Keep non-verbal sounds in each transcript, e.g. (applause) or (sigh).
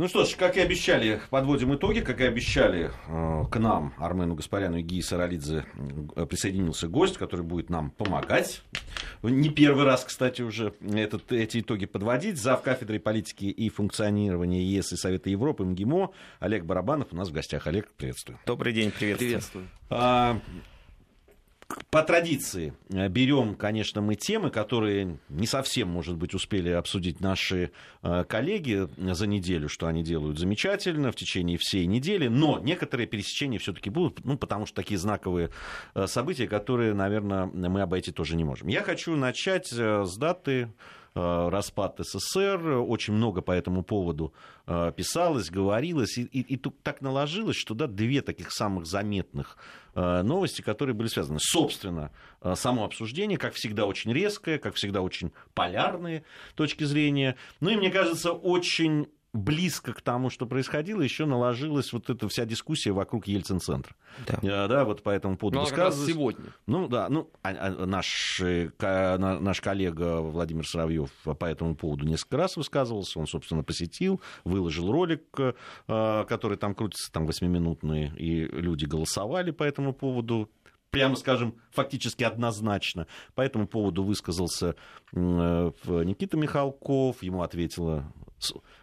Ну что ж, как и обещали, подводим итоги. Как и обещали, э, к нам, Армену Гаспаряну и Гии Саралидзе, э, присоединился гость, который будет нам помогать. Не первый раз, кстати, уже этот, эти итоги подводить. Зав. кафедрой политики и функционирования ЕС и Совета Европы МГИМО Олег Барабанов у нас в гостях. Олег, приветствую. Добрый день, приветствую. Приветствую. А, по традиции э, берем, конечно, мы темы, которые не совсем, может быть, успели обсудить наши э, коллеги за неделю, что они делают замечательно в течение всей недели, но некоторые пересечения все-таки будут, ну, потому что такие знаковые э, события, которые, наверное, мы обойти тоже не можем. Я хочу начать с даты распад СССР, очень много по этому поводу писалось, говорилось, и, и, и так наложилось, что да, две таких самых заметных Э, новости, которые были связаны. Собственно, э, само обсуждение, как всегда, очень резкое, как всегда, очень полярные точки зрения. Ну и, мне кажется, очень близко к тому, что происходило, еще наложилась вот эта вся дискуссия вокруг Ельцин-центра. Да. А, да, вот по этому поводу ну, высказывалось. сегодня. Ну, да, ну, а, а, наш, наш коллега Владимир Соловьев по этому поводу несколько раз высказывался, он, собственно, посетил, выложил ролик, э, который там крутится, там, восьмиминутный, и люди голосовали по этому поводу, прямо скажем, фактически однозначно. По этому поводу высказался Никита Михалков, ему ответила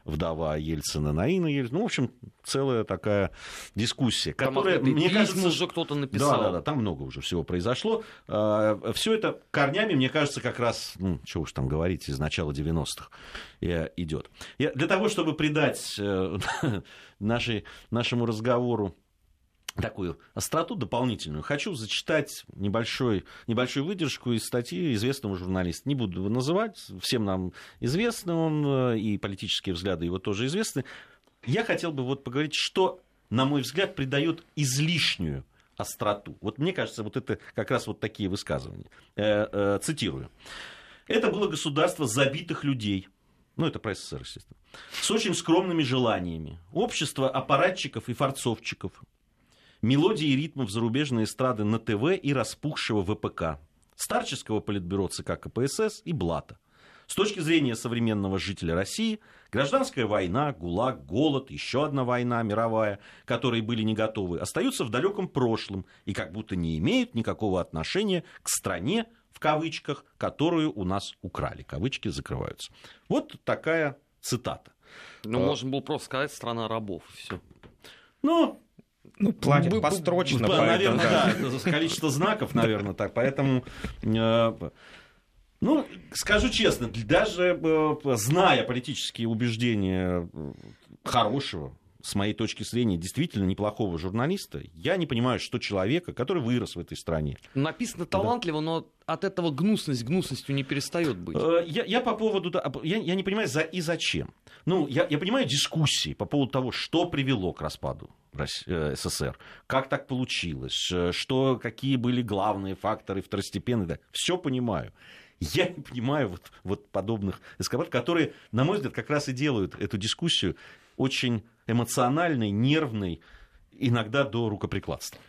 вдова Ельцина Наина Ельцина. Ну, в общем, целая такая дискуссия, которая, там мне кажется, уже кто-то написал. Да, да, да, там много уже всего произошло. А, Все это корнями, мне кажется, как раз, ну, что уж там говорить, из начала 90-х э, идет. Для того, чтобы придать э, (laughs) нашей, нашему разговору такую остроту дополнительную. Хочу зачитать небольшой, небольшую выдержку из статьи известного журналиста. Не буду его называть, всем нам известный он, э, и политические взгляды его тоже известны. Я хотел бы вот поговорить, что, на мой взгляд, придает излишнюю остроту. Вот мне кажется, вот это как раз вот такие высказывания. Э, э, цитирую. Это было государство забитых людей, ну, это про СССР, естественно, с очень скромными желаниями. Общество аппаратчиков и форцовчиков, мелодии и ритмов зарубежной эстрады на ТВ и распухшего ВПК, старческого политбюро ЦК КПСС и Блата. С точки зрения современного жителя России, гражданская война, ГУЛАГ, голод, еще одна война мировая, которые были не готовы, остаются в далеком прошлом и как будто не имеют никакого отношения к стране, в кавычках, которую у нас украли. Кавычки закрываются. Вот такая цитата. Ну, а... можно было просто сказать «страна рабов». Все. Ну, ну, платят построчно. Наверное, да, это количество знаков, наверное, так. Поэтому, э, ну, скажу честно, даже э, зная политические убеждения э, хорошего, с моей точки зрения, действительно неплохого журналиста, я не понимаю, что человека, который вырос в этой стране. Написано талантливо, да. но от этого гнусность гнусностью не перестает быть. Я, я по поводу... Я, я не понимаю, за и зачем. Ну, я, я понимаю дискуссии по поводу того, что привело к распаду Э, СССР. Как так получилось? Э, что, какие были главные факторы второстепенные? Да, все понимаю. Я не понимаю вот, вот подобных эскапад, которые, на мой взгляд, как раз и делают эту дискуссию очень эмоциональной, нервной, иногда до рукоприкладства.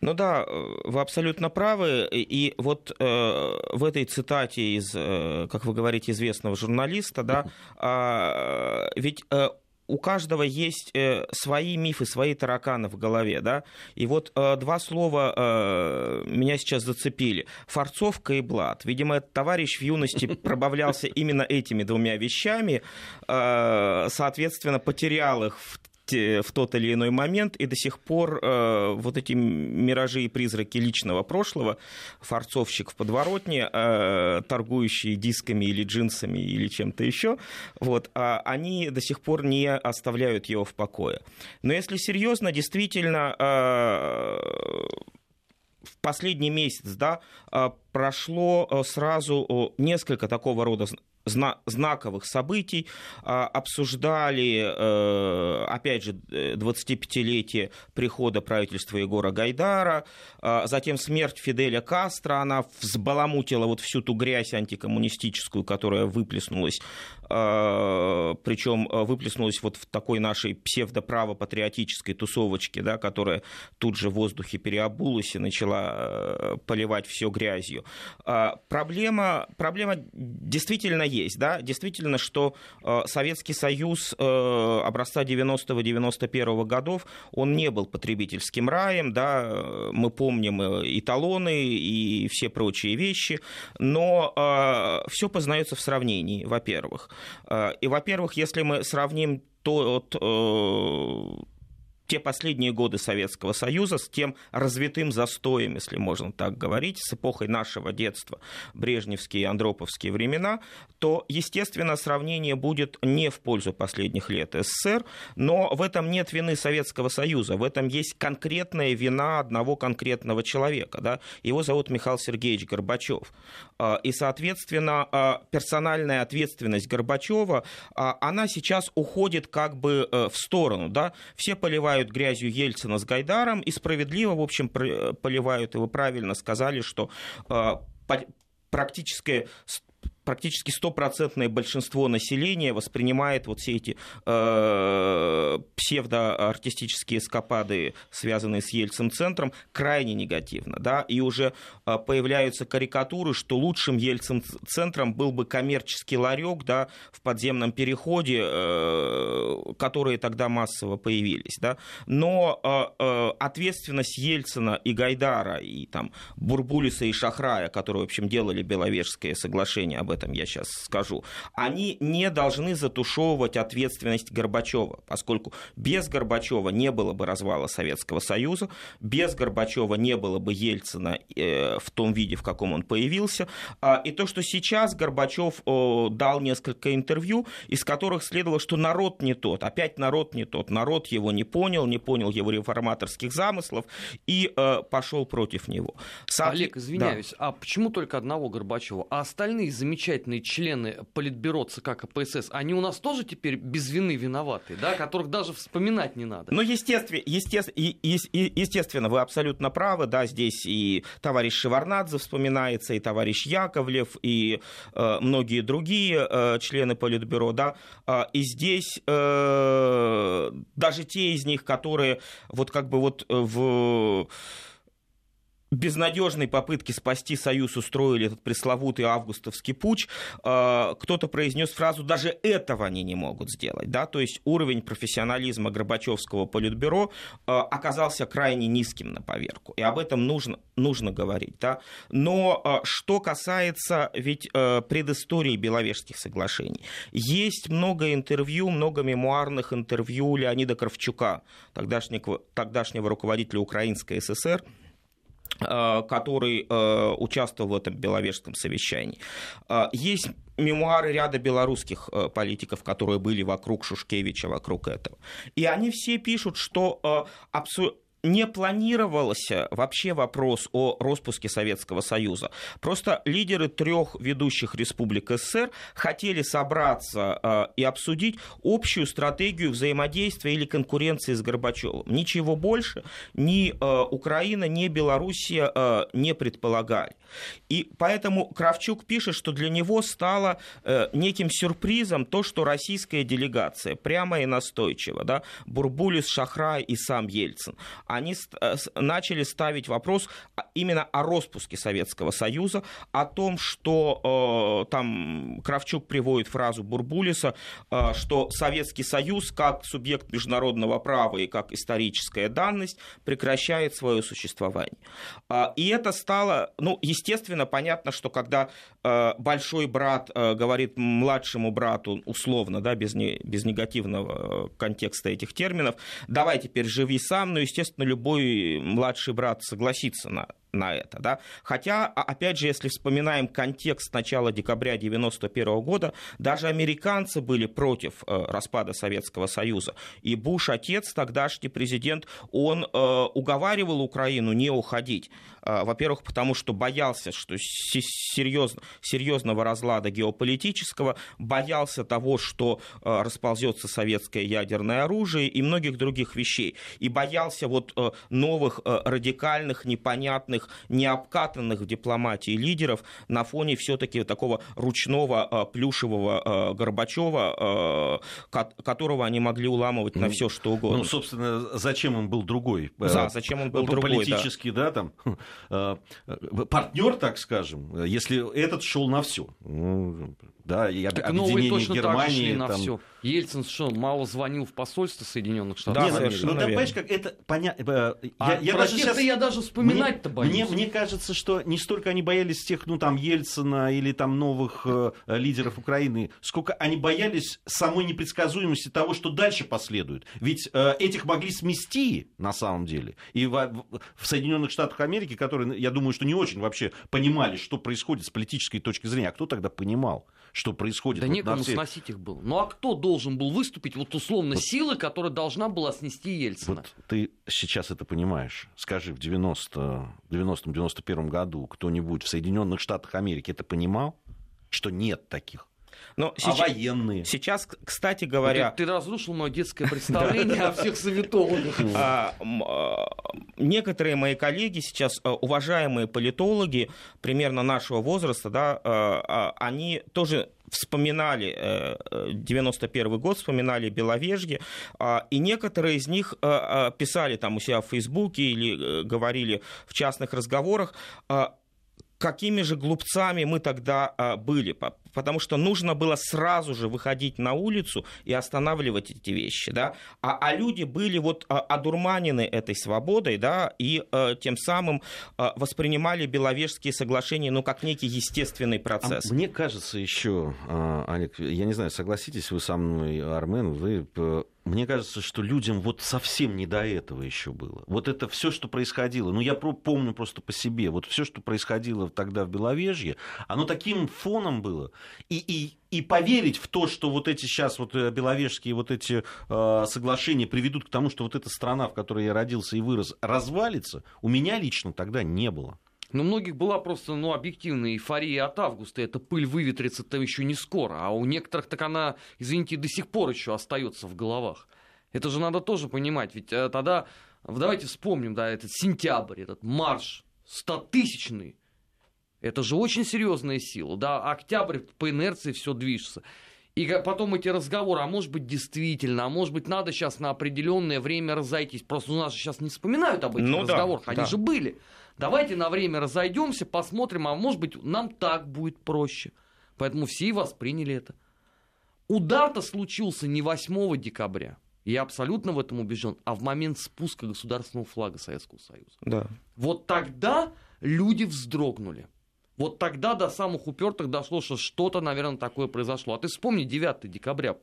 Ну да, э, вы абсолютно правы. И вот э, в этой цитате из, э, как вы говорите, известного журналиста, да, э, ведь э, у каждого есть э, свои мифы, свои тараканы в голове, да. И вот э, два слова э, меня сейчас зацепили: форцовка и блат. Видимо, этот товарищ в юности (laughs) пробавлялся именно этими двумя вещами, э, соответственно, потерял их в в тот или иной момент, и до сих пор э, вот эти миражи и призраки личного прошлого, форцовщик в подворотне, э, торгующий дисками или джинсами или чем-то еще, вот, э, они до сих пор не оставляют его в покое. Но если серьезно, действительно, э, в последний месяц, да, э, прошло э, сразу несколько такого рода знаковых событий, а, обсуждали, э, опять же, 25-летие прихода правительства Егора Гайдара, а, затем смерть Фиделя Кастро, она взбаламутила вот всю ту грязь антикоммунистическую, которая выплеснулась, причем выплеснулась вот в такой нашей псевдоправо-патриотической тусовочке, да, которая тут же в воздухе переобулась и начала э, поливать все грязью. Проблема, проблема действительно есть, да, действительно, что э, Советский Союз э, образца 90-91 годов, он не был потребительским раем, да, мы помним и талоны, и все прочие вещи, но э, все познается в сравнении, во-первых. Э, и, во-первых, если мы сравним тот э, те последние годы Советского Союза с тем развитым застоем, если можно так говорить, с эпохой нашего детства, брежневские и андроповские времена, то, естественно, сравнение будет не в пользу последних лет СССР, но в этом нет вины Советского Союза, в этом есть конкретная вина одного конкретного человека. Да? Его зовут Михаил Сергеевич Горбачев. А, и, соответственно, а, персональная ответственность Горбачева, а, она сейчас уходит как бы э, в сторону. Да? Все поливают поливают грязью Ельцина с Гайдаром и справедливо, в общем, поливают, и вы правильно сказали, что э, практически практически стопроцентное большинство населения воспринимает вот все эти э, псевдоартистические эскапады, связанные с Ельцин-центром, крайне негативно. Да? И уже э, появляются карикатуры, что лучшим Ельцин-центром был бы коммерческий ларек да, в подземном переходе, э, которые тогда массово появились. Да? Но э, э, ответственность Ельцина и Гайдара, и там, Бурбулиса и Шахрая, которые, в общем, делали Беловежское соглашение об этом я сейчас скажу, они не должны затушевывать ответственность Горбачева, поскольку без Горбачева не было бы развала Советского Союза, без Горбачева не было бы Ельцина э, в том виде, в каком он появился. А, и то, что сейчас Горбачев дал несколько интервью, из которых следовало, что народ не тот, опять народ не тот, народ его не понял, не понял его реформаторских замыслов и э, пошел против него. Со... Олег, извиняюсь, да. а почему только одного Горбачева, а остальные замечательные замечательные члены Политбюро ЦК КПСС, они у нас тоже теперь без вины виноваты, да, которых даже вспоминать не надо. Ну, естественно, естественно, естественно, вы абсолютно правы, да, здесь и товарищ Шеварнадзе вспоминается, и товарищ Яковлев, и э, многие другие э, члены Политбюро, да, э, и здесь э, даже те из них, которые вот как бы вот в безнадежной попытки спасти Союз устроили этот пресловутый августовский путь, э, кто-то произнес фразу «даже этого они не могут сделать». Да? То есть уровень профессионализма Горбачевского политбюро э, оказался крайне низким на поверку. И об этом нужно, нужно говорить. Да? Но э, что касается ведь предыстории Беловежских соглашений, есть много интервью, много мемуарных интервью Леонида Кравчука, тогдашнего, тогдашнего руководителя Украинской ССР, который э, участвовал в этом Беловежском совещании. Э, есть мемуары ряда белорусских политиков, которые были вокруг Шушкевича, вокруг этого. И они все пишут, что абсолютно не планировался вообще вопрос о распуске Советского Союза. Просто лидеры трех ведущих республик СССР хотели собраться э, и обсудить общую стратегию взаимодействия или конкуренции с Горбачевым. Ничего больше ни э, Украина, ни Белоруссия э, не предполагали. И поэтому Кравчук пишет, что для него стало неким сюрпризом то, что российская делегация прямо и настойчиво, да, Бурбулис, Шахрай и сам Ельцин, они э, начали ставить вопрос именно о распуске Советского Союза, о том, что э, там Кравчук приводит фразу Бурбулиса, э, что Советский Союз как субъект международного права и как историческая данность прекращает свое существование. И это стало, ну, естественно, понятно, что когда большой брат говорит младшему брату, условно, да, без, не, без негативного контекста этих терминов, давай теперь живи сам, ну, естественно, любой младший брат согласится на, на это. Да? Хотя, а, опять же, если вспоминаем контекст начала декабря 1991 года, даже американцы были против э, распада Советского Союза. И Буш, отец, тогдашний президент, он э, уговаривал Украину не уходить. Э, во-первых, потому что боялся, что серьезно, серьезного разлада геополитического, боялся того, что расползется советское ядерное оружие и многих других вещей. И боялся вот новых радикальных, непонятных необкатанных в дипломатии лидеров на фоне все-таки такого ручного плюшевого Горбачева, которого они могли уламывать на ну, все что угодно. Ну, собственно, зачем им был другой? Да, зачем он был другой, Политический, да, да там, партнер, так скажем, если этот шел на все. Ну, да, и так объединение точно Германии. Так шли на там... все. Ельцин что, мало звонил в посольство Соединенных Штатов? Да, совершенно Ну, ты понимаешь, как это понятно. А я, я даже сейчас... я даже вспоминать-то боюсь. Мне, мне кажется, что не столько они боялись тех, ну, там, Ельцина или там новых э, лидеров Украины, сколько они боялись самой непредсказуемости того, что дальше последует. Ведь э, этих могли смести, на самом деле. И в, в Соединенных Штатах Америки, которые, я думаю, что не очень вообще понимали, что происходит с политической точки зрения. А кто тогда понимал? что происходит. Да вот некому всех... сносить их было. Ну а кто должен был выступить, вот условно, вот, силы, которая должна была снести Ельцина? Вот ты сейчас это понимаешь. Скажи, в 90-91 году кто-нибудь в Соединенных Штатах Америки это понимал, что нет таких? Но а сейчас, военные? Сейчас, кстати говоря... Ты, ты разрушил мое детское представление о всех советологах. (laughs) А, а, некоторые мои коллеги сейчас, уважаемые политологи, примерно нашего возраста, да, они тоже вспоминали 91 э, год, вспоминали Беловежье, и некоторые из них писали там у себя в Фейсбуке или э, говорили в частных разговорах, какими же глупцами мы тогда были, потому что нужно было сразу же выходить на улицу и останавливать эти вещи, да, а, а люди были вот а, одурманены этой свободой, да, и а, тем самым а, воспринимали Беловежские соглашения, ну, как некий естественный процесс. А мне кажется еще, а, Олег, я не знаю, согласитесь вы со мной, Армен, вы мне кажется, что людям вот совсем не до этого еще было. Вот это все, что происходило, ну я помню просто по себе, вот все, что происходило тогда в Беловежье, оно таким фоном было. И, и, и поверить в то, что вот эти сейчас вот э, беловежские вот эти э, соглашения приведут к тому, что вот эта страна, в которой я родился и вырос, развалится, у меня лично тогда не было. Но у многих была просто, ну, объективная эйфория от августа. Эта пыль выветрится там еще не скоро. А у некоторых так она, извините, до сих пор еще остается в головах. Это же надо тоже понимать. Ведь э, тогда, давайте вспомним, да, этот сентябрь, этот марш стотысячный. Это же очень серьезная сила. Да, октябрь по инерции все движется. И потом эти разговоры, а может быть действительно, а может быть надо сейчас на определенное время разойтись. Просто у нас же сейчас не вспоминают об этих ну, разговорах, да, они да. же были. Давайте на время разойдемся, посмотрим, а может быть нам так будет проще. Поэтому все и восприняли это. Удар-то случился не 8 декабря. Я абсолютно в этом убежден. А в момент спуска государственного флага Советского Союза. Да. Вот тогда люди вздрогнули. Вот тогда до самых упертых дошло, что что-то, наверное, такое произошло. А ты вспомни 9 декабря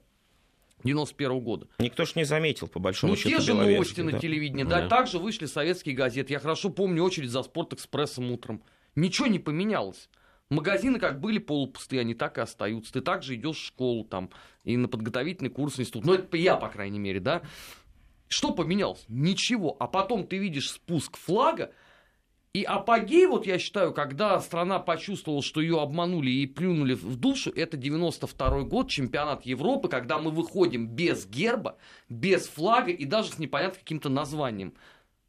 91 года. Никто ж не заметил, по большому ну, счету, те же новости да. на телевидении. Да. да. Также вышли советские газеты. Я хорошо помню очередь за «Спортэкспрессом» утром. Ничего не поменялось. Магазины как были полупустые, они так и остаются. Ты также идешь в школу там и на подготовительный курс институт. Ну, это я, по крайней мере, да. Что поменялось? Ничего. А потом ты видишь спуск флага, и апогей, вот я считаю, когда страна почувствовала, что ее обманули и плюнули в душу, это 92 год, чемпионат Европы, когда мы выходим без герба, без флага и даже с непонятным каким-то названием.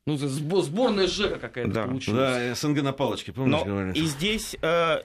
Ну, сборная ЖЭКа какая-то да. получилась. Да, СНГ на палочке, помнишь, Но говорили? И здесь... Э,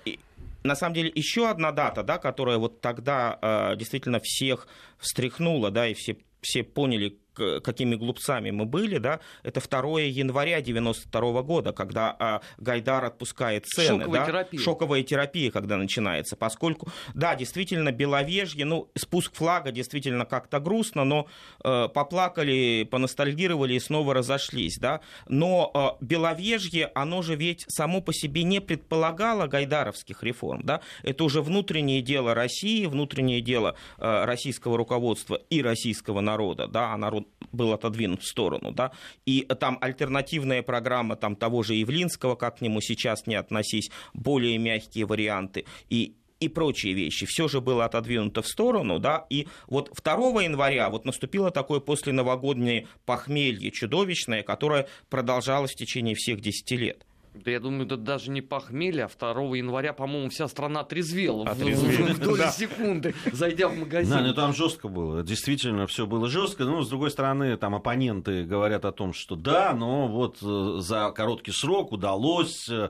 на самом деле еще одна дата, да, которая вот тогда э, действительно всех встряхнула, да, и все, все поняли, какими глупцами мы были, да, это 2 января 92 года, когда а, Гайдар отпускает цены. Шоковая да, терапия. Шоковая терапия, когда начинается, поскольку, да, действительно, Беловежье, ну, спуск флага действительно как-то грустно, но э, поплакали, поностальгировали и снова разошлись, да, но э, Беловежье, оно же ведь само по себе не предполагало гайдаровских реформ, да, это уже внутреннее дело России, внутреннее дело э, российского руководства и российского народа, да, а народ был отодвинут в сторону, да, и там альтернативная программа там того же Явлинского, как к нему сейчас не относись, более мягкие варианты, и и прочие вещи. Все же было отодвинуто в сторону, да, и вот 2 января вот наступило такое посленовогоднее похмелье чудовищное, которое продолжалось в течение всех 10 лет. Да я думаю, это даже не похмелье, а 2 января, по-моему, вся страна трезвела Отрезвела. в, доли секунды, зайдя в магазин. Да, ну там жестко было. Действительно, все было жестко. Ну, с другой стороны, там оппоненты говорят о том, что да, но вот э, за короткий срок удалось э,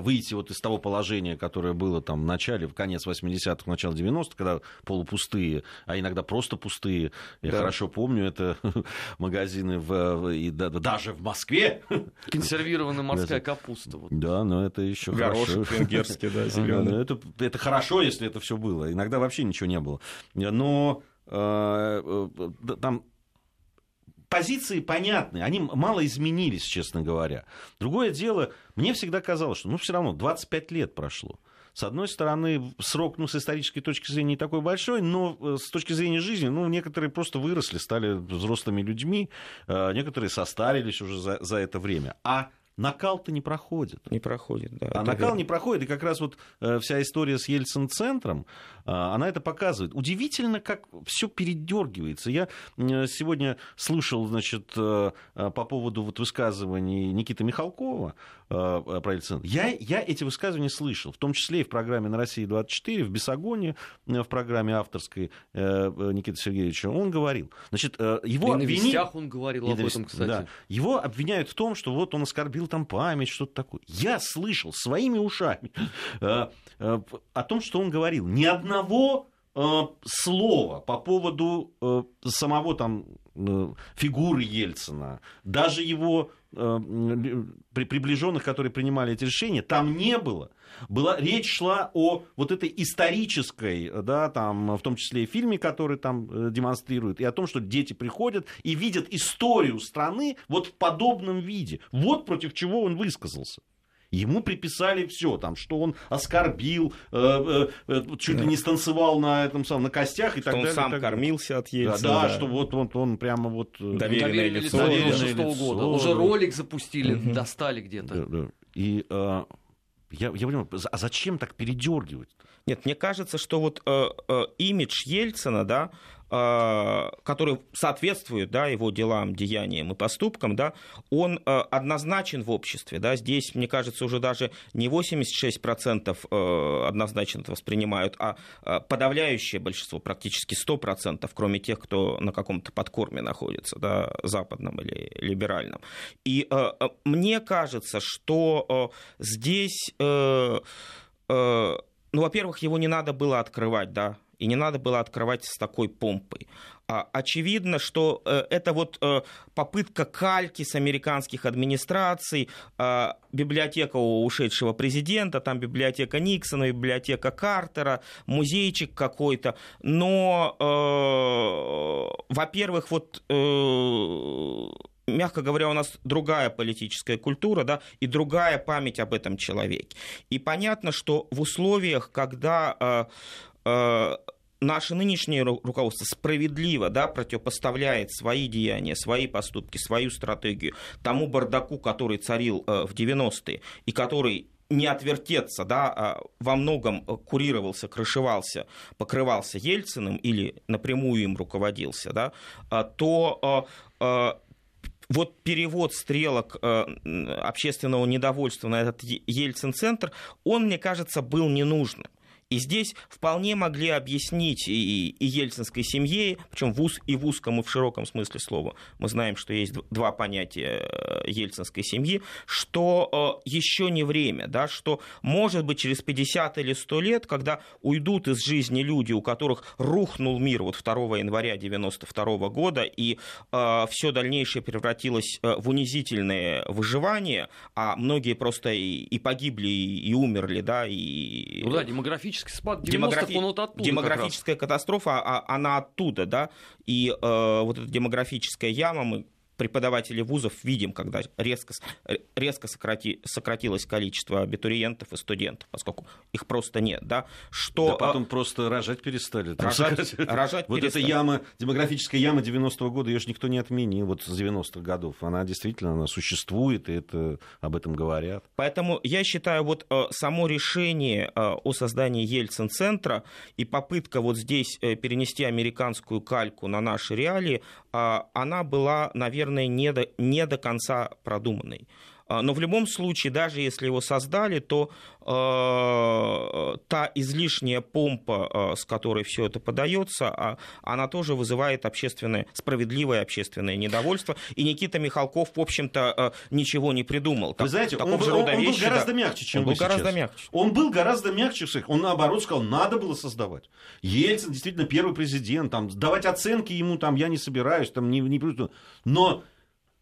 выйти вот из того положения, которое было там в начале, в конец 80-х, начало 90-х, когда полупустые, а иногда просто пустые. Я Да. хорошо помню, это (laughs) магазины в, в- и да- даже в Москве. Консервированная морская капуста. Вот. Да, но это еще хорошо. Горошек венгерский, да, (laughs) зеленый. это, это хорошо, если это все было. Иногда вообще ничего не было. Но э, э, там позиции понятны, они мало изменились, честно говоря. Другое дело, мне всегда казалось, что ну все равно 25 лет прошло. С одной стороны, срок, ну, с исторической точки зрения не такой большой, но э, с точки зрения жизни, ну, некоторые просто выросли, стали взрослыми людьми, некоторые состарились уже за, за это время. А накал-то не проходит. Не проходит, да. А накал верно. не проходит, и как раз вот э, вся история с Ельцин-центром, э, она это показывает. Удивительно, как все передергивается. Я э, сегодня слышал, значит, по поводу вот высказываний Никиты Михалкова про Ельцин. Я, я эти высказывания слышал, в том числе и в программе на России-24, в Бесогоне, э, в программе авторской э, э, Никиты Сергеевича. Он говорил, значит, э, его И на обвини- вестях он говорил об не этом, кстати. да. Его обвиняют в том, что вот он оскорбил там память, что-то такое. Я слышал своими ушами э, э, о том, что он говорил. Ни одного э, слова по поводу э, самого там э, фигуры Ельцина, даже его э, приближенных, которые принимали эти решения, там не было. Была, речь шла о вот этой исторической, да, там, в том числе и фильме, который там э, демонстрирует, и о том, что дети приходят и видят историю страны вот в подобном виде. Вот против чего он высказался. Ему приписали все, там, что он оскорбил, э, э, э, чуть ли не станцевал на этом самом на костях и Что так он далее. сам так кормился от Да, Ельцина. да, что вот он, он прямо вот... Доверенное Доверенное лицо, доверенное 96 лицо, года. Уже да. ролик запустили, Мгм. достали где-то. Да, да. И э, я, я понимаю, а зачем так передергивать? Нет, мне кажется, что вот э, э, имидж Ельцина, да, который соответствует да, его делам, деяниям и поступкам, да, он э, однозначен в обществе. Да. Здесь, мне кажется, уже даже не 86% э, однозначно это воспринимают, а э, подавляющее большинство, практически 100%, кроме тех, кто на каком-то подкорме находится, да, западном или либеральном. И мне кажется, что здесь... э, э, ну, во-первых, его не надо было открывать, да, и не надо было открывать с такой помпой. А, очевидно, что э, это вот э, попытка кальки с американских администраций, э, библиотека у ушедшего президента, там библиотека Никсона, библиотека Картера, музейчик какой-то. Но, во-первых, вот... мягко говоря, у нас другая политическая культура, да, и другая память об этом человеке. И понятно, что в условиях, когда наше нынешнее ру- руководство справедливо да, противопоставляет свои деяния, свои поступки, свою стратегию тому бардаку, который царил э, в 90-е, и который не отвертеться, да, а во многом курировался, крышевался, покрывался Ельциным или напрямую им руководился, да, а, то э, э, вот перевод стрелок э, общественного недовольства на этот Ельцин-центр, он, мне кажется, был ненужным. И здесь вполне могли объяснить и, и ельцинской семье, причем в уз, и в узком, и в широком смысле слова. Мы знаем, что есть дв- два понятия э, ельцинской семьи, что э, еще не время, да, что, может быть, через 50 или 100 лет, когда уйдут из жизни люди, у которых рухнул мир вот 2 января 92 года, и э, все дальнейшее превратилось э, в унизительное выживание, а многие просто и, и погибли, и, и умерли, да, и... Ну да, демографический спад 90-х, Демографи- он вот оттуда демографическая катастрофа, а- она оттуда, да, и э, вот эта демографическая яма, мы преподаватели вузов видим, когда резко, с- резко сократи- сократилось количество абитуриентов и студентов, поскольку их просто нет, да, что... Да потом просто рожать перестали. Рожать- рожать вот эта перестали. яма, демографическая яма 90-го года, ее же никто не отменил, вот с 90-х годов. Она действительно она существует, и это, об этом говорят. Поэтому я считаю, вот э, само решение э, о создании Ельцин-центра и попытка вот здесь э, перенести американскую кальку на наши реалии, э, она была, наверное, не до, не до конца продуманной. А, но в любом случае, даже если его создали, то э, та излишняя помпа, э, с которой все это подается, она тоже вызывает общественное, справедливое общественное недовольство. И Никита Михалков, в общем-то, э, ничего не придумал. Вы знаете, он, был, он, он был гораздо да, мягче, чем он был сейчас. гораздо мягче. Он был гораздо мягче всех. Он наоборот сказал, надо было создавать. Ельцин действительно первый президент, там, давать оценки ему там я не собираюсь, там не, не но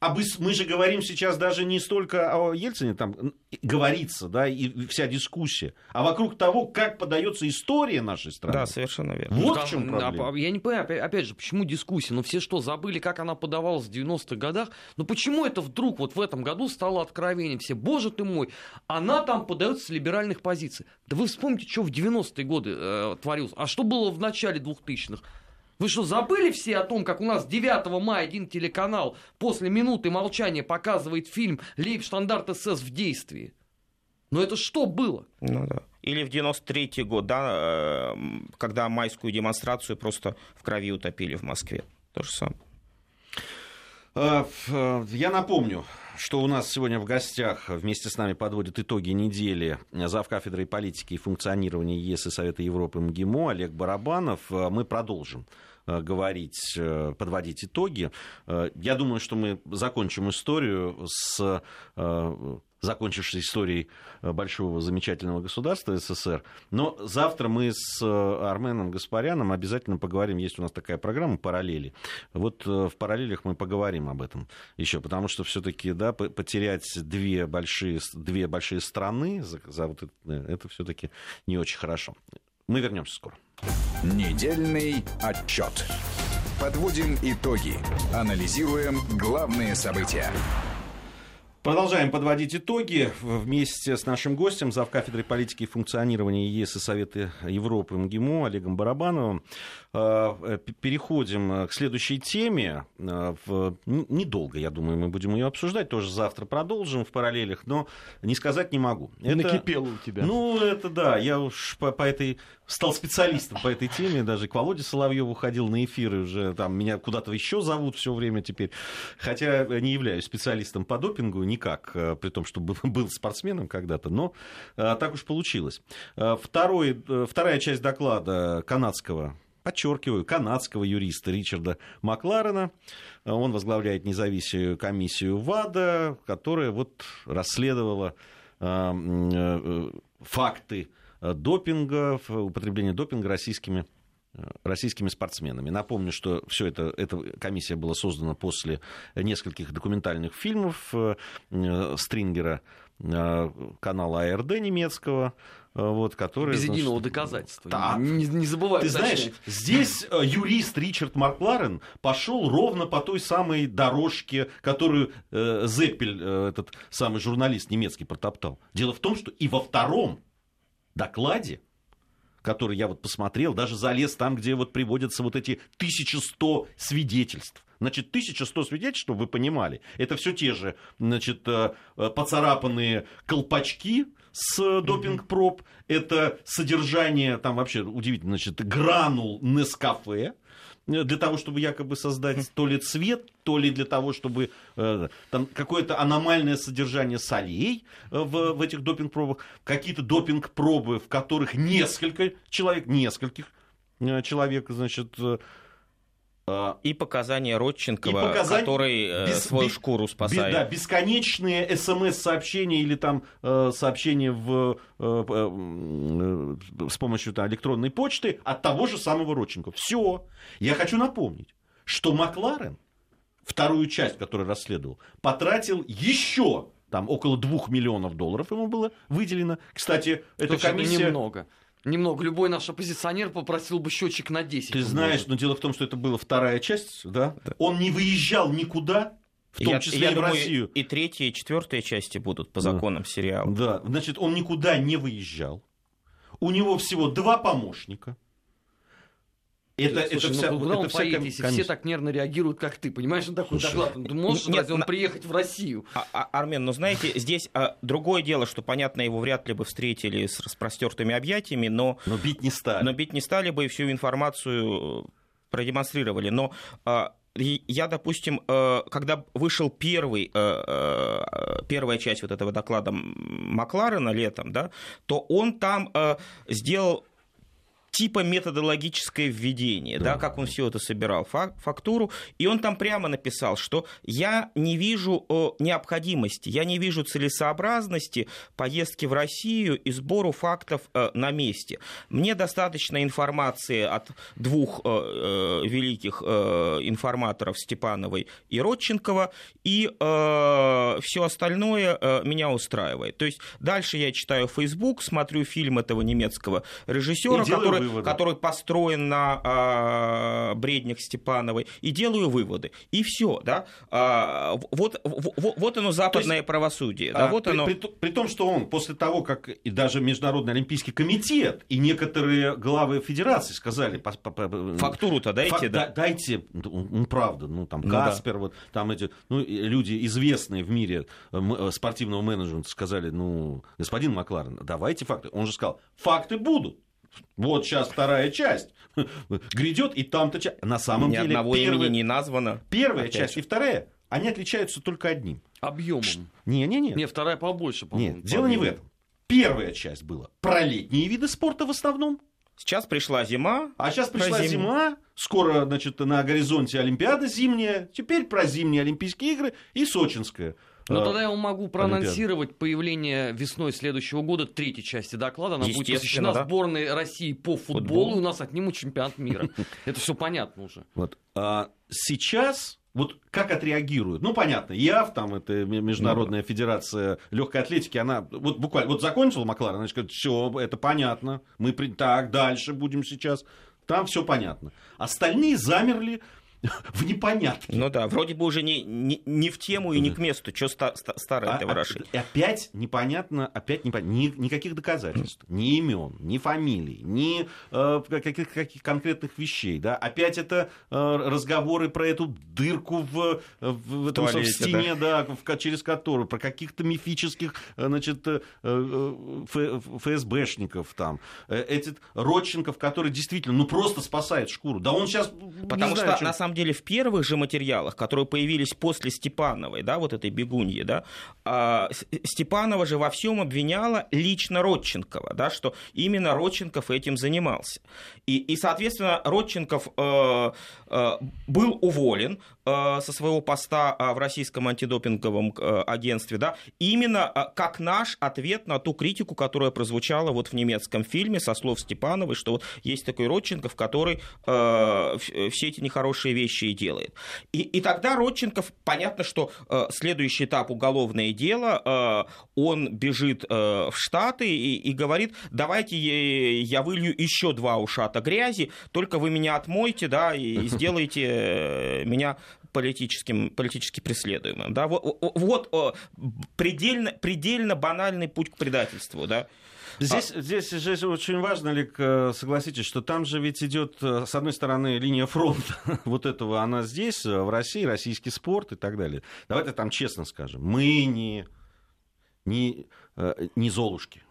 а мы же говорим сейчас даже не столько о Ельцине, там говорится, да, и вся дискуссия, а вокруг того, как подается история нашей страны. Да, совершенно верно. Вот там, в чем проблема. Я не понимаю, опять, опять же, почему дискуссия? Ну, все что, забыли, как она подавалась в 90-х годах? Ну, почему это вдруг вот в этом году стало откровением? Все, боже ты мой, она там подается с либеральных позиций. Да вы вспомните, что в 90-е годы э, творилось. А что было в начале 2000-х? Вы что, забыли все о том, как у нас 9 мая один телеканал после минуты молчания показывает фильм «Лейбштандарт СС в действии»? Но это что было? Ну да. Или в 93 год, да, э, когда майскую демонстрацию просто в крови утопили в Москве. То же самое. Э, э, я напомню, что у нас сегодня в гостях вместе с нами подводит итоги недели зав. кафедрой политики и функционирования ЕС и Совета Европы МГИМО Олег Барабанов. Мы продолжим говорить, э, подводить итоги. Э, я думаю, что мы закончим историю с закончившей историей большого замечательного государства СССР. Но завтра мы с Арменом Гаспаряном обязательно поговорим. Есть у нас такая программа «Параллели». Вот в «Параллелях» мы поговорим об этом еще, потому что все-таки да, потерять две большие, две большие страны за, за вот это, это все-таки не очень хорошо. Мы вернемся скоро. Недельный отчет. Подводим итоги. Анализируем главные события. Продолжаем подводить итоги вместе с нашим гостем, зав. кафедрой политики и функционирования ЕС и Совета Европы МГИМО Олегом Барабановым. Э, переходим к следующей теме. Э, недолго, я думаю, мы будем ее обсуждать. Тоже завтра продолжим в параллелях, но не сказать не могу. Это, Накипело у тебя. Ну, это да. Я уж по, по этой стал специалистом по этой теме, даже к Володе Соловьеву ходил на эфиры уже, там меня куда-то еще зовут все время теперь, хотя не являюсь специалистом по допингу никак, э, при том, что был, спортсменом когда-то, но а, так уж получилось. Э, второй, вторая часть доклада канадского подчеркиваю, канадского юриста Ричарда Макларена. Он возглавляет независимую комиссию ВАДА, которая вот расследовала факты допинга, употребления допинга российскими российскими спортсменами. Напомню, что все это, эта комиссия была создана после нескольких документальных фильмов э, Стрингера, э, канала АРД немецкого, э, вот, который... Без единого значит, доказательства. Да. Не, не забывай. Ты знаешь, здесь юрист Ричард Маркларен пошел ровно по той самой дорожке, которую э, Зеппель, э, этот самый журналист немецкий, протоптал. Дело в том, что и во втором докладе, который я вот посмотрел, даже залез там, где вот приводятся вот эти 1100 свидетельств. Значит, 1100 свидетельств, чтобы вы понимали, это все те же, значит, э, э, поцарапанные колпачки с допинг-проб, это содержание, там вообще удивительно, значит, гранул Нескафе, для того, чтобы якобы создать то ли цвет, то ли для того, чтобы э, там какое-то аномальное содержание солей э, в, в этих допинг-пробах, какие-то допинг-пробы, в которых несколько человек, нескольких э, человек, значит, э, и показания Родченкова, и показания... который э, без, свою шкуру спасает. да, бесконечные смс-сообщения или там э, сообщения в, э, э, с помощью там, электронной почты от того же самого Родченкова. Все. Я хочу напомнить, что Макларен, вторую часть, которую расследовал, потратил еще там около двух миллионов долларов ему было выделено. Кстати, эта Слушай, комиссия... Это немного. Немного. Любой наш оппозиционер попросил бы счетчик на 10. Ты знаешь, но дело в том, что это была вторая часть, да? да. Он не выезжал никуда, в том я, числе я и думаю, в Россию. И третья, и четвертая части будут по законам да. сериала. Да, значит, он никуда не выезжал. У него всего два помощника. Это, Слушай, это ну, вся, куда это он поедет, если все так нервно реагируют, как ты? Понимаешь, он такой доклад. Ты можешь нет, разве он на... приехать в Россию? А, а, Армен, ну знаете, здесь а, другое дело, что, понятно, его вряд ли бы встретили с распростертыми объятиями, но... Но бить не стали. Но бить не стали бы и всю информацию продемонстрировали. Но а, я, допустим, когда вышел первый, первая часть вот этого доклада Макларена летом, да, то он там сделал типа методологическое введение, да. да, как он все это собирал, фактуру, и он там прямо написал, что я не вижу необходимости, я не вижу целесообразности поездки в Россию и сбору фактов э, на месте. Мне достаточно информации от двух э, э, великих информаторов Степановой и Родченкова, и все остальное меня устраивает. То есть дальше я читаю Facebook, смотрю фильм этого немецкого режиссера, который выводы. который построен на а, бреднях Степановой, и делаю выводы. И все, да. А, вот, вот, вот оно западное есть, правосудие. Да, а, вот при, оно... при, при том, что он после того, как и даже Международный Олимпийский комитет и некоторые главы федерации сказали... По, по, по, Фактуру-то дайте, фак, да? Дайте, ну, правда, ну, там, ну, Каспер, да. вот, там эти, ну, люди известные в мире э, э, спортивного менеджмента сказали, ну, господин Макларен, давайте факты. Он же сказал, факты будут. Вот сейчас вторая часть (laughs) грядет, и там-то часть. На самом Ни деле одного первая, имени не названо. Первая Опять часть же. и вторая, они отличаются только одним. Объемом. Не, не, не. Не, вторая побольше, по-моему. Нет, дело не в этом. Первая часть была про летние виды спорта в основном. Сейчас пришла зима. А сейчас пришла зим... зима. Скоро, значит, на горизонте Олимпиада зимняя. Теперь про зимние Олимпийские игры и Сочинская. Но ну, тогда я могу проанонсировать Олимпиада. появление весной следующего года третьей части доклада. Она будет посвящена да? сборной России по футболу, Футбол. и у нас отнимут чемпионат мира. (laughs) Это все понятно уже. Вот. А сейчас вот как отреагируют? Ну, понятно, ЯВ, там, это Международная федерация легкой атлетики, она вот буквально, вот закончила Макларен, она говорит, все, это понятно, мы так, дальше будем сейчас, там все понятно. Остальные замерли, (laughs) в непонятке. Ну да, вроде бы уже не, не, не в тему и не к месту, что ста, ста, старое а, ворошить. А, опять непонятно, опять непонятно, ни, никаких доказательств, ни имен, ни фамилий, ни э, каких, каких конкретных вещей. Да? Опять это э, разговоры про эту дырку в, в, в, этом, туалете, в стене, да. Да, в, через которую, про каких-то мифических э, значит, э, э ФСБшников там. Эти Родченков, который действительно ну, просто спасает шкуру. Да он сейчас... Потому что, на самом самом деле в первых же материалах, которые появились после Степановой, да, вот этой бегуньи, да, а, Степанова же во всем обвиняла лично Родченкова, да, что именно Родченков этим занимался. И, и соответственно, Родченков э, э, был уволен со своего поста э, в российском антидопинговом э, агентстве, да, именно э, как наш ответ на ту критику, которая прозвучала вот в немецком фильме со слов Степановой, что вот есть такой Родченков, который э, все эти нехорошие вещи и делает. И, и тогда Родченков, понятно, что э, следующий этап уголовное дело, э, он бежит э, в Штаты и, и говорит, давайте я вылью еще два ушата грязи, только вы меня отмойте, да, и сделайте э, меня политическим, политически преследуемым. Да? Вот, вот предельно, предельно банальный путь к предательству. Да? Здесь, а... здесь, здесь очень важно, Лик, э, согласитесь, что там же ведь идет, э, с одной стороны, линия фронта (laughs) вот этого, она здесь, э, в России, российский спорт и так далее. Давайте там честно скажем, мы не, не, не Золушки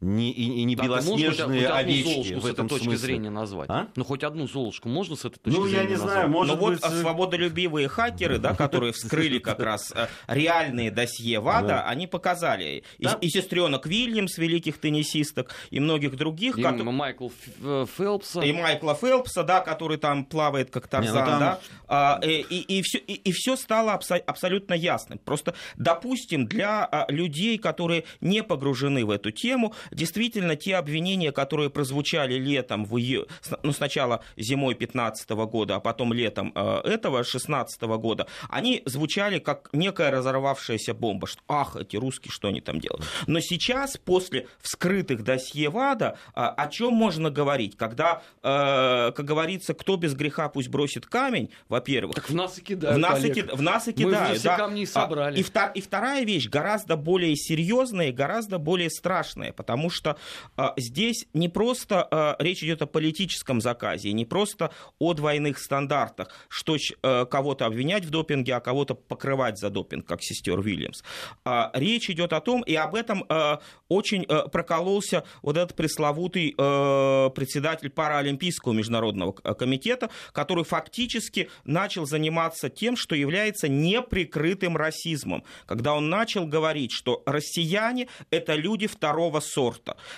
не, и, и не да, белоснежные хоть, овечки в этом с этой точки смысле. зрения назвать. А? Ну, хоть одну Золушку можно с этой точки ну, зрения Ну, я не назвать? знаю, может Но быть... вот э, свободолюбивые хакеры, да, которые вскрыли как раз э, реальные досье ВАДА, они показали и сестренок Вильямс, великих теннисисток, и многих других. И Майкл э, Фелпса. И Майкла Фелпса, да, который там плавает как ну Тарзан, да. А, и все и все стало абсолютно ясным. Просто, допустим, для а, людей, которые не погружены в эту тему, действительно, те обвинения, которые прозвучали летом, в ее... ну, сначала зимой 2015 года, а потом летом э, этого 2016 года, они звучали как некая разорвавшаяся бомба. Что, ах, эти русские, что они там делают? Но сейчас, после вскрытых досье ВАДА, э, о чем можно говорить? Когда, э, как говорится, кто без греха пусть бросит камень, во-первых. Так в нас и кидают, В нас, и, ки... в нас и кидают. Мы все да. камни собрали. И, и вторая вещь, гораздо более серьезная и гораздо более страшная, потому потому что а, здесь не просто а, речь идет о политическом заказе, не просто о двойных стандартах, что а, кого-то обвинять в допинге, а кого-то покрывать за допинг, как сестер Вильямс. А, речь идет о том, и об этом а, очень а, прокололся вот этот пресловутый а, председатель Паралимпийского международного комитета, который фактически начал заниматься тем, что является неприкрытым расизмом, когда он начал говорить, что россияне – это люди второго сорта.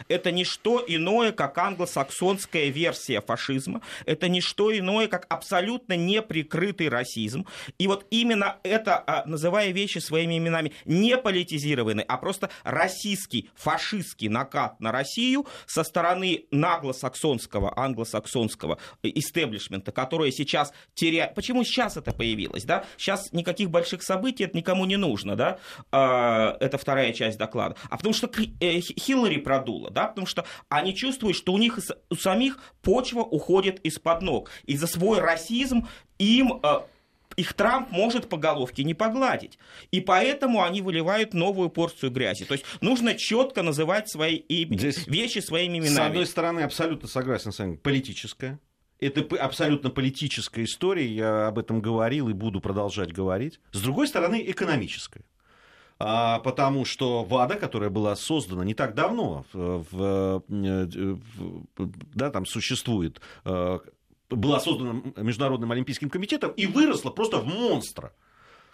Это не что иное, как англосаксонская версия фашизма. Это не что иное, как абсолютно неприкрытый расизм. И вот именно это, а, называя вещи своими именами, не политизированный, а просто российский, фашистский накат на Россию со стороны наглосаксонского, англосаксонского истеблишмента, которое сейчас теряет... Почему сейчас это появилось? Да? Сейчас никаких больших событий, это никому не нужно. Да? А, это вторая часть доклада. А потому что э, Хиллари продула, да? потому что они чувствуют, что у них у самих почва уходит из-под ног. И за свой расизм им э, их Трамп может по головке не погладить. И поэтому они выливают новую порцию грязи. То есть нужно четко называть свои Здесь, вещи своими именами. С одной стороны, абсолютно согласен с вами, политическая. Это абсолютно политическая история, я об этом говорил и буду продолжать говорить. С другой стороны, экономическая. А, потому что ВАДА, которая была создана не так давно, в, в, в, да, там существует, э, была создана Международным Олимпийским комитетом и выросла просто в монстра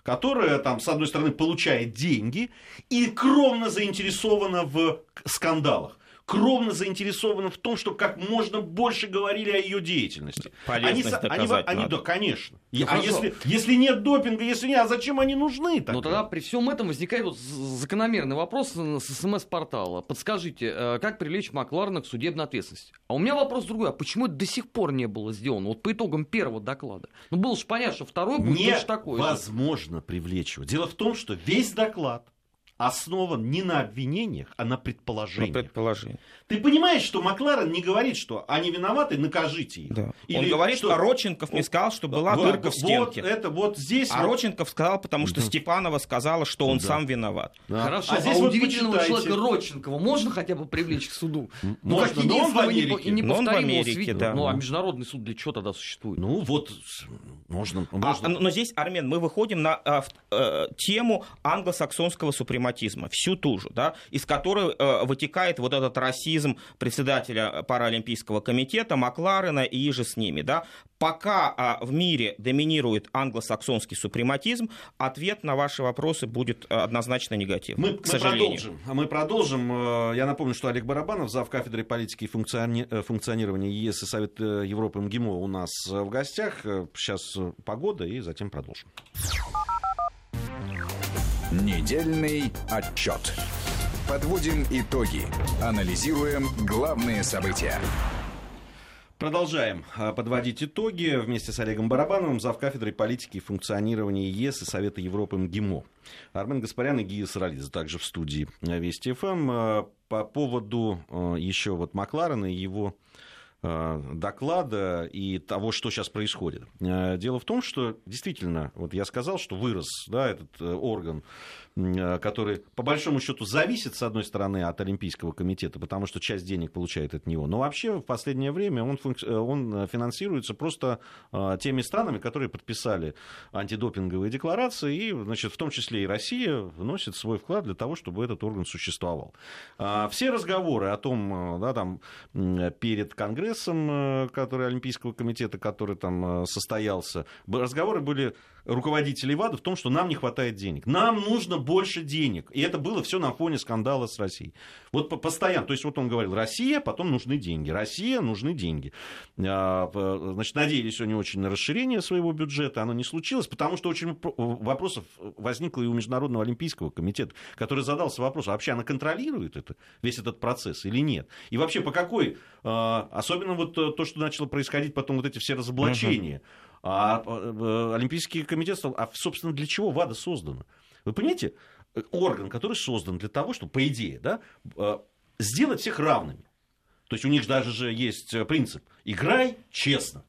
которая там, с одной стороны, получает деньги и кровно заинтересована в скандалах кровно заинтересованы в том, что как можно больше говорили о ее деятельности. Полезность они, доказать они, они, да, конечно. Ну, а если, если нет допинга, если нет, а зачем они нужны? Тогда? Ну тогда при всем этом возникает вот закономерный вопрос с СМС-портала. Подскажите, э, как привлечь Макларена к судебной ответственности? А у меня вопрос другой. А почему это до сих пор не было сделано? Вот по итогам первого доклада. Ну было же понятно, что второй будет не точно такой. Невозможно привлечь его. Дело в том, что весь доклад основан не на обвинениях, а на предположениях. На предположениях. Ты понимаешь, что Макларен не говорит, что они виноваты, накажите их. Да. Или Он говорит, что Роченков мне сказал, что была вот, дырка в стенке. Вот это вот здесь. А вот... Роченков сказал, потому что да. Степанова сказала, что он да. сам виноват. Да. Хорошо, а, здесь а вот удивительного почитайте. человека Роченкова можно хотя бы привлечь к суду? Ну, можно, как но он в Америке. И но он в Америке, да. Ну, а международный суд для чего тогда существует? Ну, вот, можно. А, можно. А, но здесь, Армен, мы выходим на а, в, а, тему англосаксонского супрематизма. Всю ту же, да, из которой а, вытекает вот этот расизм председателя председателя Паралимпийского комитета Макларена и же с ними. Да? Пока а, в мире доминирует англосаксонский супрематизм, ответ на ваши вопросы будет а, однозначно негативный. Мы, к мы продолжим. Мы продолжим. Э, я напомню, что Олег Барабанов, зав. кафедры политики и функциони... Э, функционирования ЕС и Совет э, Европы МГИМО у нас в гостях. Сейчас погода и затем продолжим. Недельный отчет. Подводим итоги. Анализируем главные события. Продолжаем а, подводить итоги вместе с Олегом Барабановым, завкафедрой политики и функционирования ЕС и Совета Европы МГИМО. Армен Гаспарян и Гия Саралидзе также в студии Вести ФМ. А, по поводу а, еще вот Макларена и его доклада и того, что сейчас происходит. Дело в том, что действительно, вот я сказал, что вырос да, этот э, орган который по большому счету зависит, с одной стороны, от Олимпийского комитета, потому что часть денег получает от него. Но вообще в последнее время он, э, он финансируется просто э, теми странами, которые подписали антидопинговые декларации, и, значит, в том числе и Россия вносит свой вклад для того, чтобы этот орган существовал. А все разговоры о том, да, там, перед Конгрессом, который Олимпийского комитета, который там состоялся, разговоры были руководителей ВАДА в том, что нам не хватает денег. Нам нужно больше денег. И это было все на фоне скандала с Россией. Вот постоянно. То есть вот он говорил, Россия, потом нужны деньги. Россия, нужны деньги. А, значит, надеялись они очень на расширение своего бюджета. Оно не случилось, потому что очень вопросов возникло и у Международного Олимпийского комитета, который задался вопросом, вообще она контролирует это, весь этот процесс или нет? И вообще по какой, а, особенно вот то, что начало происходить потом, вот эти все разоблачения, uh-huh а э, Олимпийский комитет стал... А, собственно, для чего ВАДА создана? Вы понимаете, орган, который создан для того, чтобы, по идее, да, э, сделать всех равными. То есть у них даже же есть принцип «играй честно».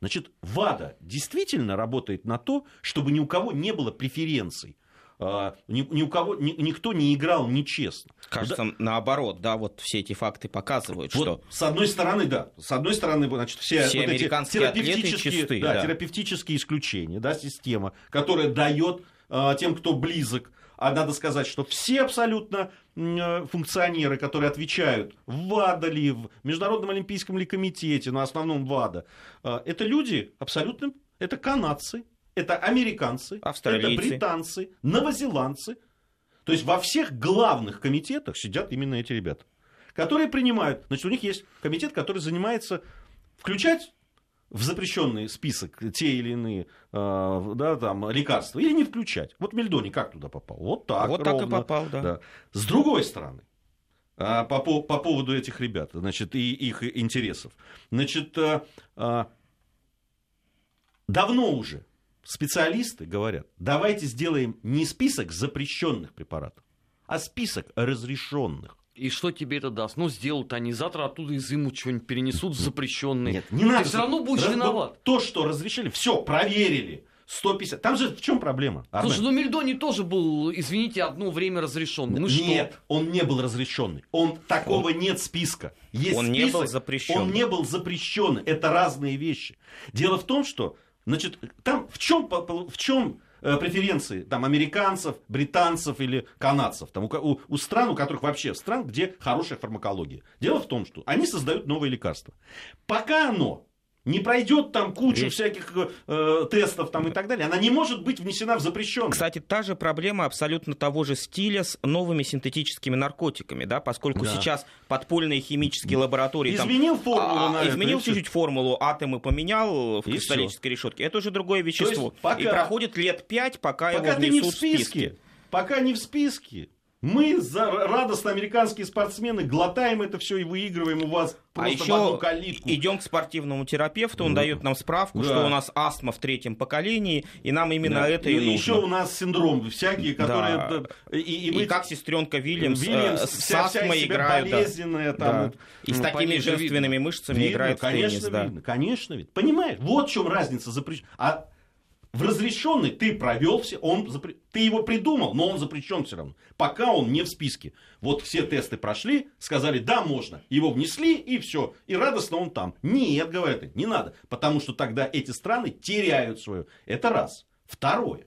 Значит, ВАДА действительно работает на то, чтобы ни у кого не было преференций А, ни, ни у кого, ни, никто не играл нечестно. Кажется, да, наоборот, да, вот все эти факты показывают, вот что... С одной стороны, да, с одной стороны, значит, все, все вот эти терапевтические, чисты, да, да. терапевтические исключения, да, система, которая дает а, тем, кто близок, а надо сказать, что все абсолютно э, функционеры, которые отвечают в ВАДА ли, в Международном олимпийском ли комитете, в основном ВАДА, э, это люди абсолютно, это канадцы, это американцы, это британцы, новозеландцы. То есть во всех главных комитетах сидят именно эти ребята, которые принимают. Значит, у них есть комитет, который занимается включать в запрещенный список те или иные э, да, там, лекарства или не включать. Вот Мельдони как туда попал? Вот так. Вот ровно. так и попал, да. да. С другой стороны, э, по, по поводу этих ребят, значит, и их интересов. Значит, э, давно уже специалисты говорят, давайте сделаем не список запрещенных препаратов, а список разрешенных. И что тебе это даст? Ну, сделают они завтра оттуда изымут что-нибудь, перенесут в запрещенные. Нет, не надо. Ты все равно будешь Раз... виноват. То, что разрешили, все, проверили. 150. Там же в чем проблема? Армен? Слушай, ну Мельдони тоже был, извините, одно время разрешенный. Ну, нет, что? он не был разрешенный. Он такого он... нет списка. Есть он список, не был запрещен. Он не был запрещен. Это разные вещи. Дело в том, что, значит, там в чем, в чем Э, преференции там, американцев, британцев или канадцев, там, у, у стран, у которых вообще стран, где хорошая фармакология. Дело в том, что они создают новые лекарства. Пока оно не пройдет там кучу Речь... всяких э, тестов там и так далее, она не может быть внесена в запрещенную. Кстати, та же проблема абсолютно того же стиля с новыми синтетическими наркотиками, да, поскольку да. сейчас подпольные химические лаборатории... Изменил там, формулу а, на Изменил чуть-чуть формулу, атомы поменял в и кристаллической все. решетке. Это уже другое вещество. Пока... И проходит лет пять, пока, пока его внесут не в списке. В списке. Пока не в списке, мы за, радостно американские спортсмены глотаем это все и выигрываем у вас а просто а еще в одну калитку. Идем к спортивному терапевту, он да. дает нам справку, да. что у нас астма в третьем поколении, и нам именно да. это и, и нужно. Еще у нас синдром всякие, которые... Да. И, и, мы... и как сестренка Вильямс, Вильямс с вся, астмой играет. Болезненная, да. там, да. И ну, с такими женственными видно. мышцами видно, играет конечно, в теннис. Видно, да. Конечно, ведь. Понимаешь? Вот в чем разница. Запрещ... А в разрешенный ты провел все, он запр... ты его придумал, но он запрещен все равно, пока он не в списке. Вот все тесты прошли, сказали, да, можно, его внесли и все, и радостно он там. Нет, говорят, не надо, потому что тогда эти страны теряют свое. Это раз. Второе.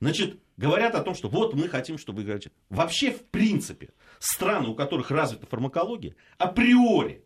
Значит, говорят о том, что вот мы хотим, чтобы вы. Вообще, в принципе, страны, у которых развита фармакология, априори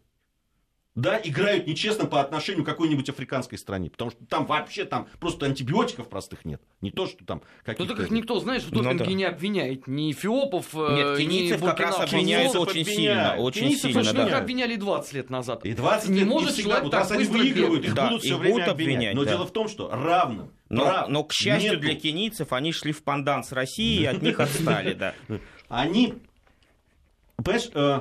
да, играют нечестно по отношению к какой-нибудь африканской стране. Потому что там вообще там просто антибиотиков простых нет. Не то, что там какие-то... Ну, так их никто, знаешь, в допинге ну, да. не обвиняет. Ни Эфиопов, э, Нет, кенийцев как раз обвиняют очень сильно. Очень сильно, да. обвиняли 20 лет назад. И 20 не лет может не всегда, вот раз они выигрывают, их да, будут все время обвинять. обвинять. Но да. дело в том, что равным но, прав но, к счастью нету. для кенийцев, они шли в пандан с Россией, и от них отстали, да. (laughs) Они, понимаешь, э,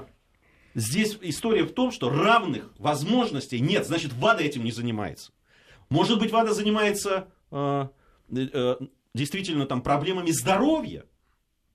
Здесь история в том, что равных возможностей нет, значит, ВАДА этим не занимается. Может быть, ВАДА занимается э, э, действительно там проблемами здоровья,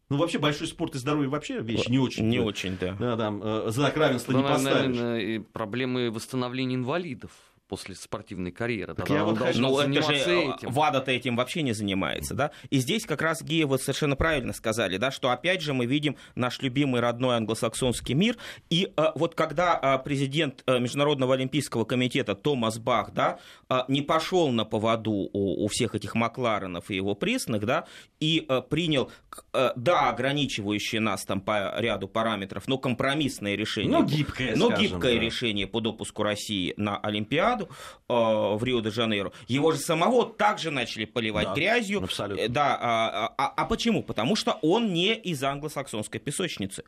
ну, вообще, большой спорт и здоровье вообще вещь не очень. Не очень, да. Да, там, э, знак равенства да, не поставишь. Наверное, проблемы восстановления инвалидов после спортивной карьеры. Так я вот хочу ну, это же этим. ВАДА-то этим вообще не занимается, да? И здесь как раз Геева совершенно правильно сказали, да, что опять же мы видим наш любимый родной англосаксонский мир, и э, вот когда э, президент э, Международного олимпийского комитета Томас Бах, да, э, не пошел на поводу у, у всех этих Макларенов и его пресных, да, и э, принял, э, да, ограничивающие нас там по ряду параметров, но компромиссное решение. Но гибкое, Но скажем, гибкое да. решение по допуску России на Олимпиаду, Олимпиаду э, в Рио-де-Жанейро, его же самого также начали поливать да, грязью. Абсолютно. Да, а, а, а почему? Потому что он не из англосаксонской песочницы.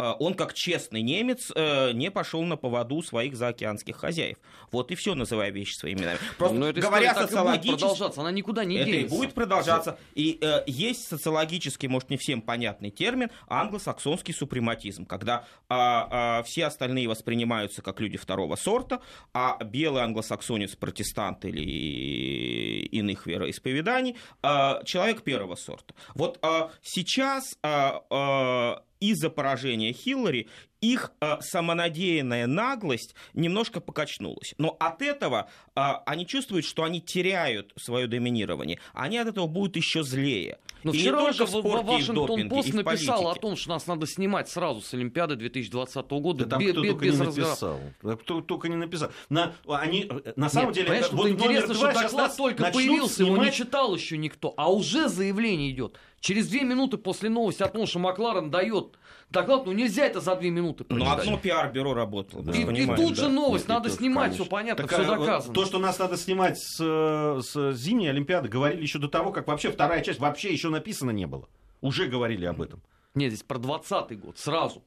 Э, он, как честный немец, э, не пошел на поводу своих заокеанских хозяев. Вот и все, называя вещи своими именами. Просто Но эта говоря социологически... будет продолжаться, она никуда не это денется. и будет продолжаться. И э, есть социологически, может, не всем понятный термин, англосаксонский супрематизм, когда э, э, все остальные воспринимаются как люди второго сорта, а белый англосаксонец, протестант или иных вероисповеданий, э, человек первого сорта. Вот э, сейчас э, э, из-за поражения Хиллари их э, самонадеянная наглость немножко покачнулась. Но от этого э, они чувствуют, что они теряют свое доминирование. Они от этого будут еще злее. Но И не вчера только же в спорте, и в Вашингтон допинге, Пост написал о том, что нас надо снимать сразу с Олимпиады 2020 года Да там бе- кто бе- только без не написал. Кто только не написал. На, они, на самом Нет, деле, понимаешь, это вот интересно, номер что доклад только появился, его не читал еще никто, а уже заявление идет. Через две минуты после новости о том, что Макларен дает доклад, ну нельзя это за две минуты прочитать. одно пиар-бюро работало. вы И, и тут же да. новость, Нет, надо снимать, конечно. все понятно, Так, все а, доказано. То, что нас надо снимать с, с зимней Олимпиады, говорили еще до того, как вообще вторая часть вообще еще написана не было. Уже говорили об этом. Нет, здесь про 20 год, сразу.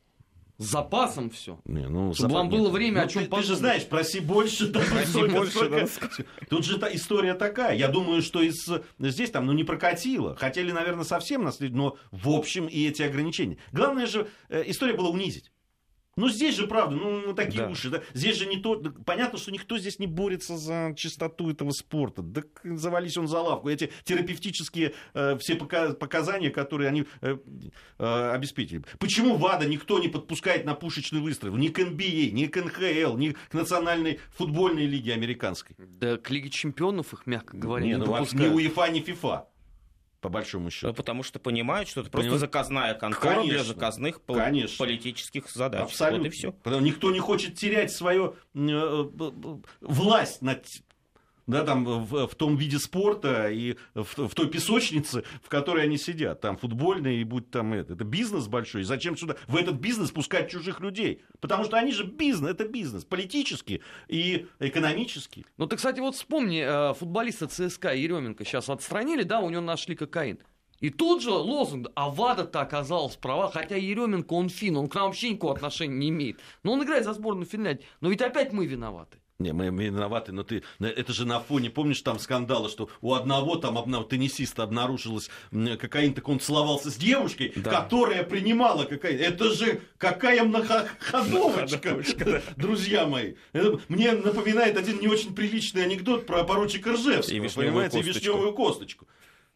С запасом все. Не, ну, Чтобы запа- вам было время Ну, о чем ты, ты же подумать. знаешь, проси больше. да, Проси столько, больше, столько. да. Тут же та история такая. Я думаю, что из, здесь там ну, не прокатило. Хотели, наверное, совсем наследить, но в общем и эти ограничения. Главное же, э, история была унизить. Ну, здесь же, правда, ну, ну, такие Да. уши, да. Здесь же не то... Понятно, что никто здесь не борется за чистоту этого спорта. Да завались он за лавку. Эти терапевтические э, все пока- показания, которые они э, э, обеспечили. Почему ВАДА никто не подпускает на пушечный выстрел? Ни к НБА, ни к НХЛ, ни к Национальной футбольной лиге американской. Да к Лиге Чемпионов их, мягко говоря, Не, не ну, допускают. ни УЕФА, ни ФИФА. По большому счету. Потому что понимают, что это просто Понимаю. заказная контора для Конечно. заказных пол- Конечно. политических задач. Абсолютно. Вот и все. Потому никто не хочет терять свою э, власть над да, там, в, в том виде спорта и в, в той песочнице, в которой они сидят. Там футбольные и будь там это. Это бизнес большой. Зачем сюда в этот бизнес пускать чужих людей? Потому что они же бизнес, это бизнес. Политический и экономический. Ну ты, кстати, вот вспомни, э, футболиста ЦСКА Еременко сейчас отстранили, да, у него нашли кокаин. И тут же лозунг, а ВАДА-то оказалась права, хотя Еременко, он фин, он к нам вообще никакого отношения не имеет. Но он играет за сборную Финляндии. Но ведь опять мы виноваты. Не, мы, мы виноваты, но ты, это же на фоне, помнишь, там скандала, что у одного там обна- теннисиста обнаружилось м, кокаин, так он целовался с девушкой, Да. которая принимала кокаин. Это же какая многоходовочка, (laughs) друзья мои. Это мне напоминает один не очень приличный анекдот про поручика И Ржевского, вишневую понимаете, и косточку. вишневую косточку.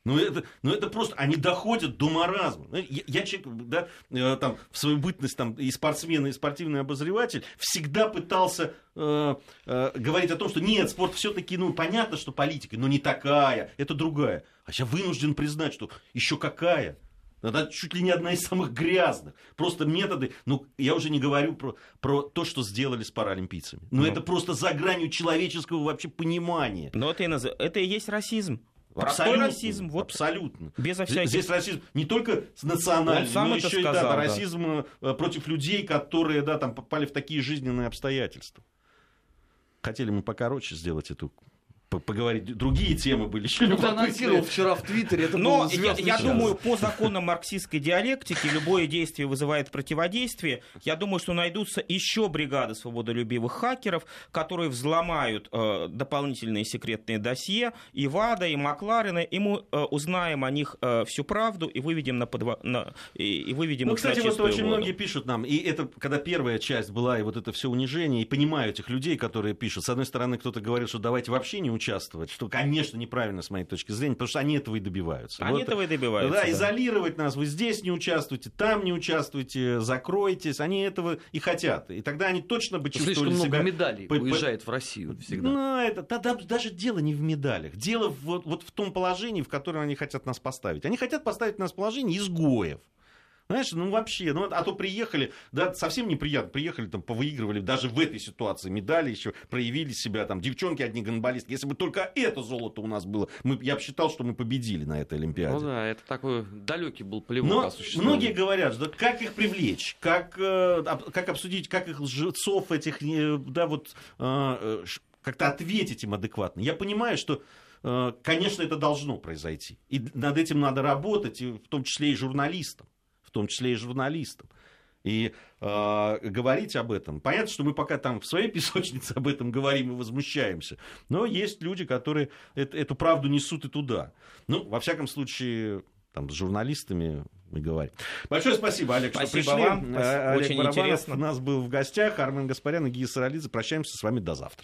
Ну это, ну это просто, они доходят до маразма. Ну, Я, я человек, да, э, там, в свою бытность там, и спортсмен, и спортивный обозреватель, всегда пытался э, э, говорить о том, что нет, спорт все-таки, ну, понятно, что политика, но не такая, это другая. А сейчас вынужден признать, что еще какая. Это чуть ли не одна из самых грязных. Просто методы, ну, я уже не говорю про, про то, что сделали с паралимпийцами. Но Ну. это просто за гранью человеческого вообще понимания. Но это и, наз- это и есть расизм. Абсолютно, расизм. Вот абсолютно. безо Здесь- всяких... Здесь расизм не только национальный, но еще и сказал, да, да. расизм э, против людей, которые да, там попали в такие жизненные обстоятельства. Хотели мы покороче сделать эту поговорить. Другие темы были еще Ну, анонсировал вчера в Твиттере, это Но я, я думаю, по законам марксистской диалектики любое действие вызывает противодействие. Я думаю, что найдутся еще бригады свободолюбивых хакеров, которые взломают э, дополнительные секретные досье и ВАДА, и Макларена, и мы э, узнаем о них э, всю правду и выведем на, подва... на- и, и выведем Ну, их на кстати, вот чистую очень воду. многие пишут нам, и это, когда первая часть была, и вот это все унижение, и понимаю этих людей, которые пишут. С одной стороны, кто-то говорит, что давайте вообще не участвовать, что, конечно, неправильно с моей точки зрения, потому что они этого и добиваются. Они Вот, этого и добиваются. Да, да. изолировать нас, вы здесь не участвуйте, там не участвуйте, закройтесь, они этого и хотят. И тогда они точно бы чувствовали Слишком много себя... медалей по- по- уезжает в Россию всегда. Ну, это, да- да- даже дело не в медалях. Дело вот, вот в том положении, в котором они хотят нас поставить. Они хотят поставить нас в положение изгоев. Знаешь, ну вообще, ну, а то приехали, да, совсем неприятно, приехали, там, повыигрывали, даже в этой ситуации медали еще, проявили себя, там, девчонки одни гонболистки. Если бы только это золото у нас было, мы, я бы считал, что мы победили на этой Олимпиаде. Ну да, это такой далекий был плевок Но многие говорят, что как их привлечь, как, э, как обсудить, как их лжецов этих, э, да, вот э, как-то ответить им адекватно. Я понимаю, что, конечно, это должно произойти. И над этим надо работать, и в том числе и журналистам. В том числе и журналистам. И э, говорить об этом. Понятно, что мы пока там в своей (laughs) песочнице об этом говорим и возмущаемся. Но есть люди, которые это- эту правду несут и туда. Ну, во всяком случае, там, с журналистами мы говорим. Большое спасибо, Олег, Спасибо что пришли. вам. Э, Олег Очень Барабанов интересно. у нас был в гостях. Армен Гаспарян и Гия Саралидзе. Прощаемся с вами до завтра.